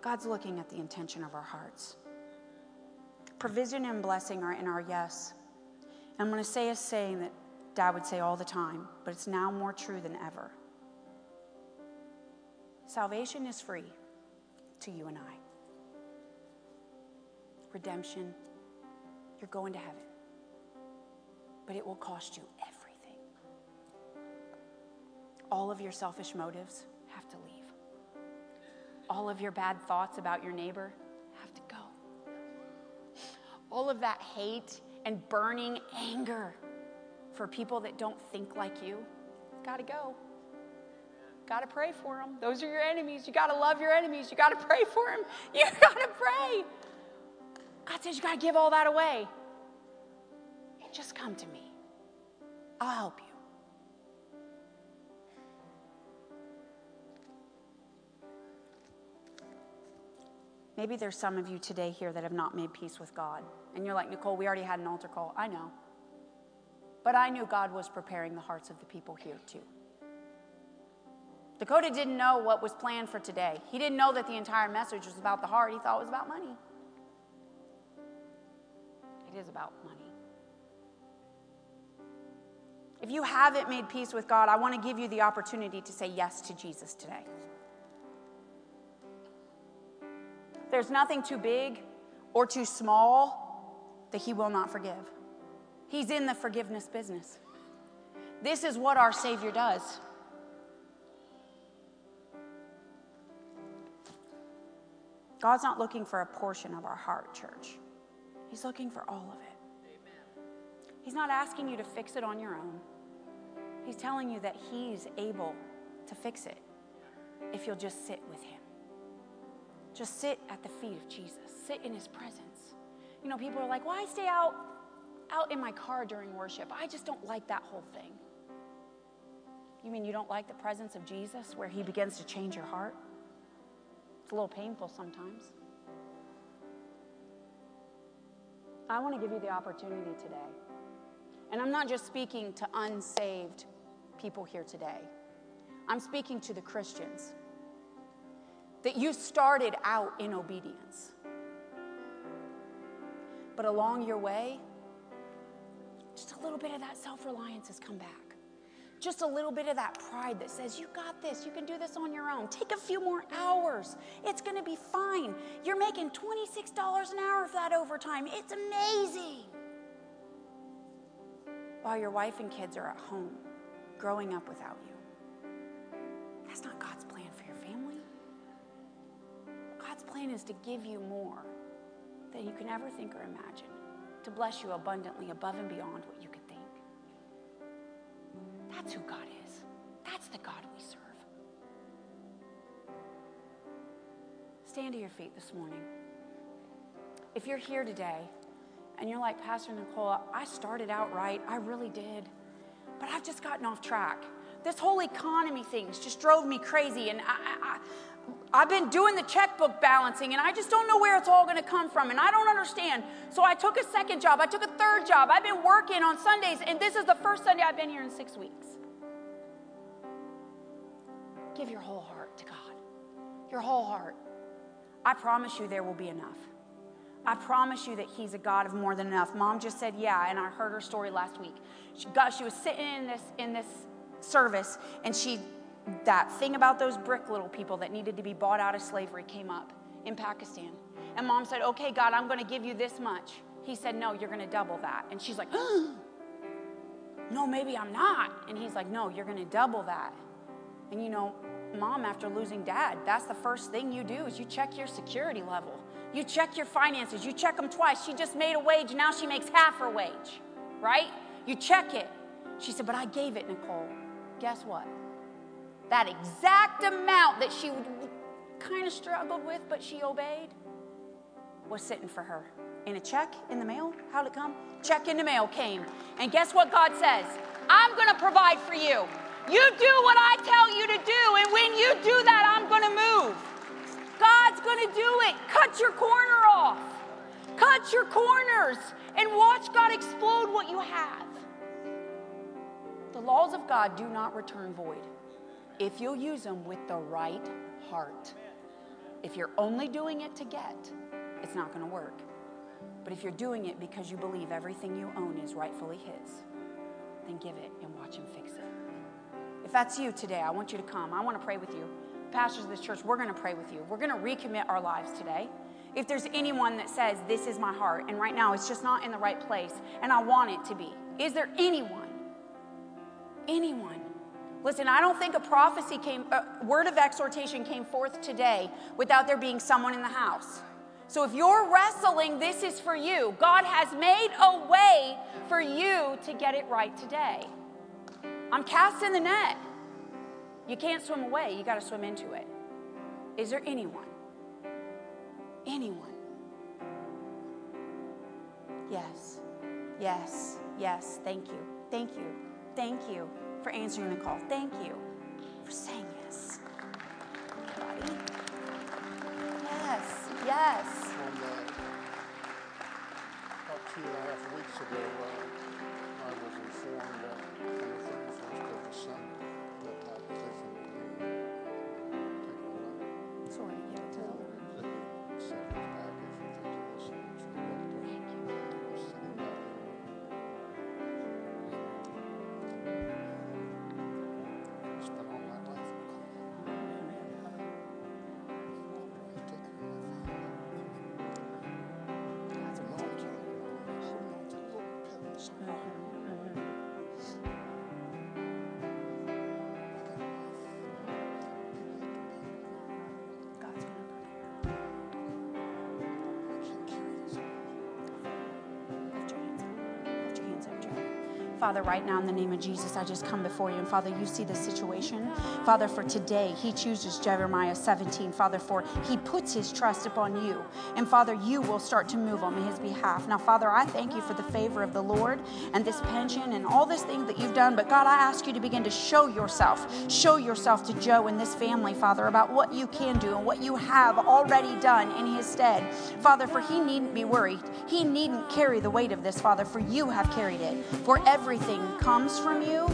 God's looking at the intention of our hearts. Provision and blessing are in our yes. And I'm going to say a saying that Dad would say all the time, but it's now more true than ever. Salvation is free to you and I. Redemption, you're going to heaven. But it will cost you everything. All of your selfish motives have to leave. All of your bad thoughts about your neighbor all of that hate and burning anger for people that don't think like you, got to go. Got to pray for them. Those are your enemies. You got to love your enemies. You got to pray for them. You got to pray. God says you got to give all that away. Just come to me. I'll help you. Maybe there's some of you today here that have not made peace with God. And you're like, Nicole, we already had an altar call. I know. But I knew God was preparing the hearts of the people here too. Dakota didn't know what was planned for today. He didn't know that the entire message was about the heart. He thought it was about money. It is about money. If you haven't made peace with God, I want to give you the opportunity to say yes to Jesus today. There's nothing too big or too small that He will not forgive. He's in the forgiveness business. This is what our Savior does. God's not looking for a portion of our heart, church. He's looking for all of it. He's not asking you to fix it on your own. He's telling you that He's able to fix it if you'll just sit with Him. Just sit at the feet of Jesus, sit in His presence. You know, people are like, well, I stay out, out in my car during worship. I just don't like that whole thing. You mean you don't like the presence of Jesus where He begins to change your heart? It's a little painful sometimes. I want to give you the opportunity today. And I'm not just speaking to unsaved people here today, I'm speaking to the Christians. That you started out in obedience. But along your way, just a little bit of that self reliance has come back just a little bit of that pride that says, You got this, you can do this on your own. Take a few more hours. It's to be fine. You're making $26 an hour for that overtime. It's amazing. While your wife and kids are at home, growing up without you. That's not God's plan. God's plan is to give you more than you can ever think or imagine, to bless you abundantly above and beyond what you can think. that's who God is. That's the God we serve. Stand to your feet this morning. If you're here today and you're like, Pastor Nicole, I started out right, I really did, but I've just gotten off track. This whole economy things just drove me crazy, and I, I, have been doing the checkbook balancing, and I just don't know where it's all going to come from, and I don't understand. So I took a second job, I took a third job. I've been working on Sundays, and this is the first Sunday I've been here in six weeks. Give your whole heart to God. Your whole heart. I promise you there will be enough. I promise you that He's a God of more than enough. Mom just said, yeah, and I heard her story last week. She, got, she was sitting in this, in this service, and she, that thing about those brick little people that needed to be bought out of slavery came up in Pakistan. And mom said, okay, God, I'm going to give you this much. He said, no, you're going to double that. And she's like, no, maybe I'm not. And he's like, no, you're going to double that. And you know, mom after losing dad, that's the first thing you do is you check your security level. You check your finances. You check them twice. She just made a wage, now she makes half her wage, right? You check it. She said, But I gave it, Nicole. Guess what? That exact amount that she kind of struggled with, but she obeyed, was sitting for her. In a check in the mail? How'd it come? Check in the mail came. And guess what God says? I'm going to provide for you. You do what I tell you to do, and when you do that, I'm going to move. God's going to do it. Cut your corner off. Cut your corners and watch God explode what you have. The laws of God do not return void if you'll use them with the right heart. If you're only doing it to get, it's not going to work. But if you're doing it because you believe everything you own is rightfully His, then give it and watch Him fix it. If that's you today, I want you to come. I want to pray with you. Pastors of this church, we're going to pray with you. We're going to recommit our lives today. If there's anyone that says, This is my heart, and right now it's just not in the right place, and I want it to be, is there anyone? Anyone? Listen, I don't think a prophecy came, a word of exhortation came forth today without there being someone in the house. So if you're wrestling, this is for you. God has made a way for you to get it right today. I'm casting the net. You can't swim away, you got to swim into it. Is there anyone? Anyone? Yes, yes, yes. Thank you, thank you, thank you for answering the call. Thank you for saying yes. Yes, yes. Uh, about two and a half weeks ago, uh, I was informed that on the 31st of December that my position would be taken Father, right now in the name of Jesus, I just come before you. And Father, you see the situation. Father, for today, he chooses Jeremiah 17. Father, for he puts his trust upon you. And Father, you will start to move on his behalf. Now, Father, I thank you for the favor of the Lord and this pension and all this thing that you've done. But God, I ask you to begin to show yourself. Show yourself to Joe and this family, Father, about what you can do and what you have already done in his stead. Father, for he needn't be worried. He needn't carry the weight of this, Father, for you have carried it. For everything comes from you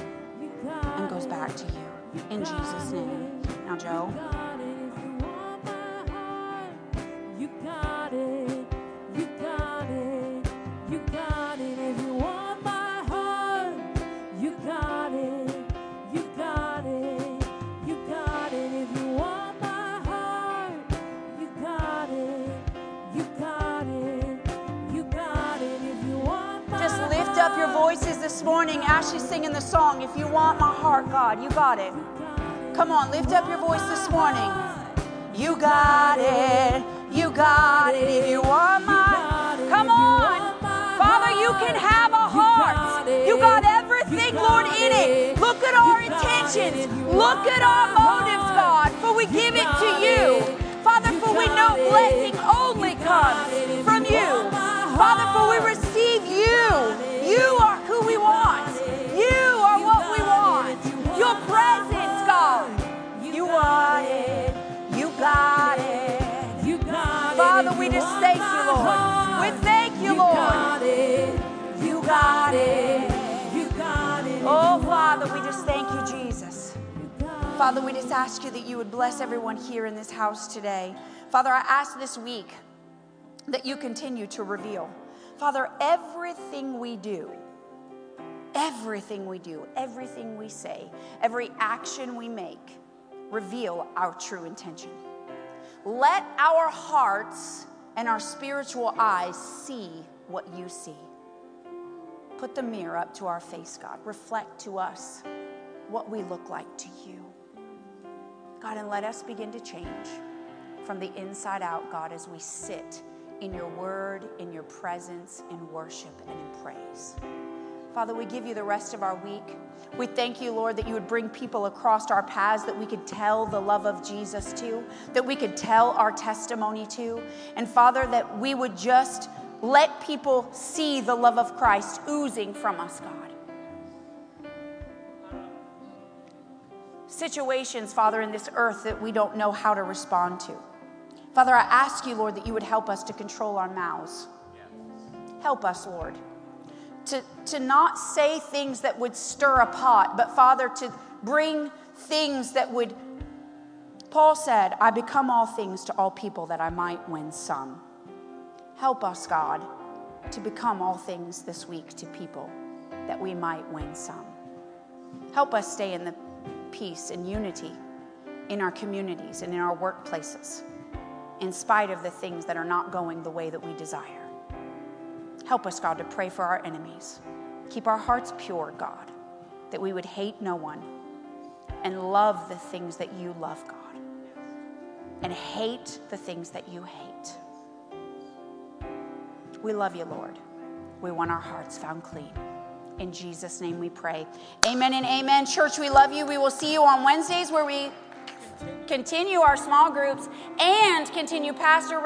and goes back to you. In Jesus' name. Now, Joe. This morning as she's singing the song. If you want my heart, God, you got it. Come on, lift up your voice this morning. You got it. You got it. If you want my, heart, come on. Father, you can have a heart. You got everything, Lord, in it. Look at our intentions. Look at our motives, God, for we give it to you. Father, for we know blessing only comes from got it. You got. Father, we just thank you, Lord. heart, We thank you, You Lord. got it. You got it. You got it. Oh, Father, we just thank you, Jesus. Father, we just ask you that you would bless everyone here in this house today. Father, I ask this week that you continue to reveal. Father, everything we do, everything we do, everything we say, every action we make, reveal our true intention. Let our hearts and our spiritual eyes see what you see. Put the mirror up to our face, God. Reflect to us what we look like to you. God, and let us begin to change from the inside out, God, as we sit in your word, in your presence, in worship, and in praise. Father, we give you the rest of our week. We thank you, Lord, that you would bring people across our paths that we could tell the love of Jesus to, that we could tell our testimony to. And Father, that we would just let people see the love of Christ oozing from us, God. Situations, Father, in this earth that we don't know how to respond to. Father, I ask you, Lord, that you would help us to control our mouths. Help us, Lord to, to not say things that would stir a pot, but Father, to bring things that would. Paul said, I become all things to all people that I might win some. Help us, God, to become all things this week to people that we might win some. Help us stay in the peace and unity in our communities and in our workplaces, in spite of the things that are not going the way that we desire. Help us, God, to pray for our enemies. Keep our hearts pure, God, that we would hate no one and love the things that you love, God, and hate the things that you hate. We love you, Lord. We want our hearts found clean. In Jesus' name we pray. Amen and amen. Church, we love you. We will see you on Wednesdays where we continue our small groups and continue Pastor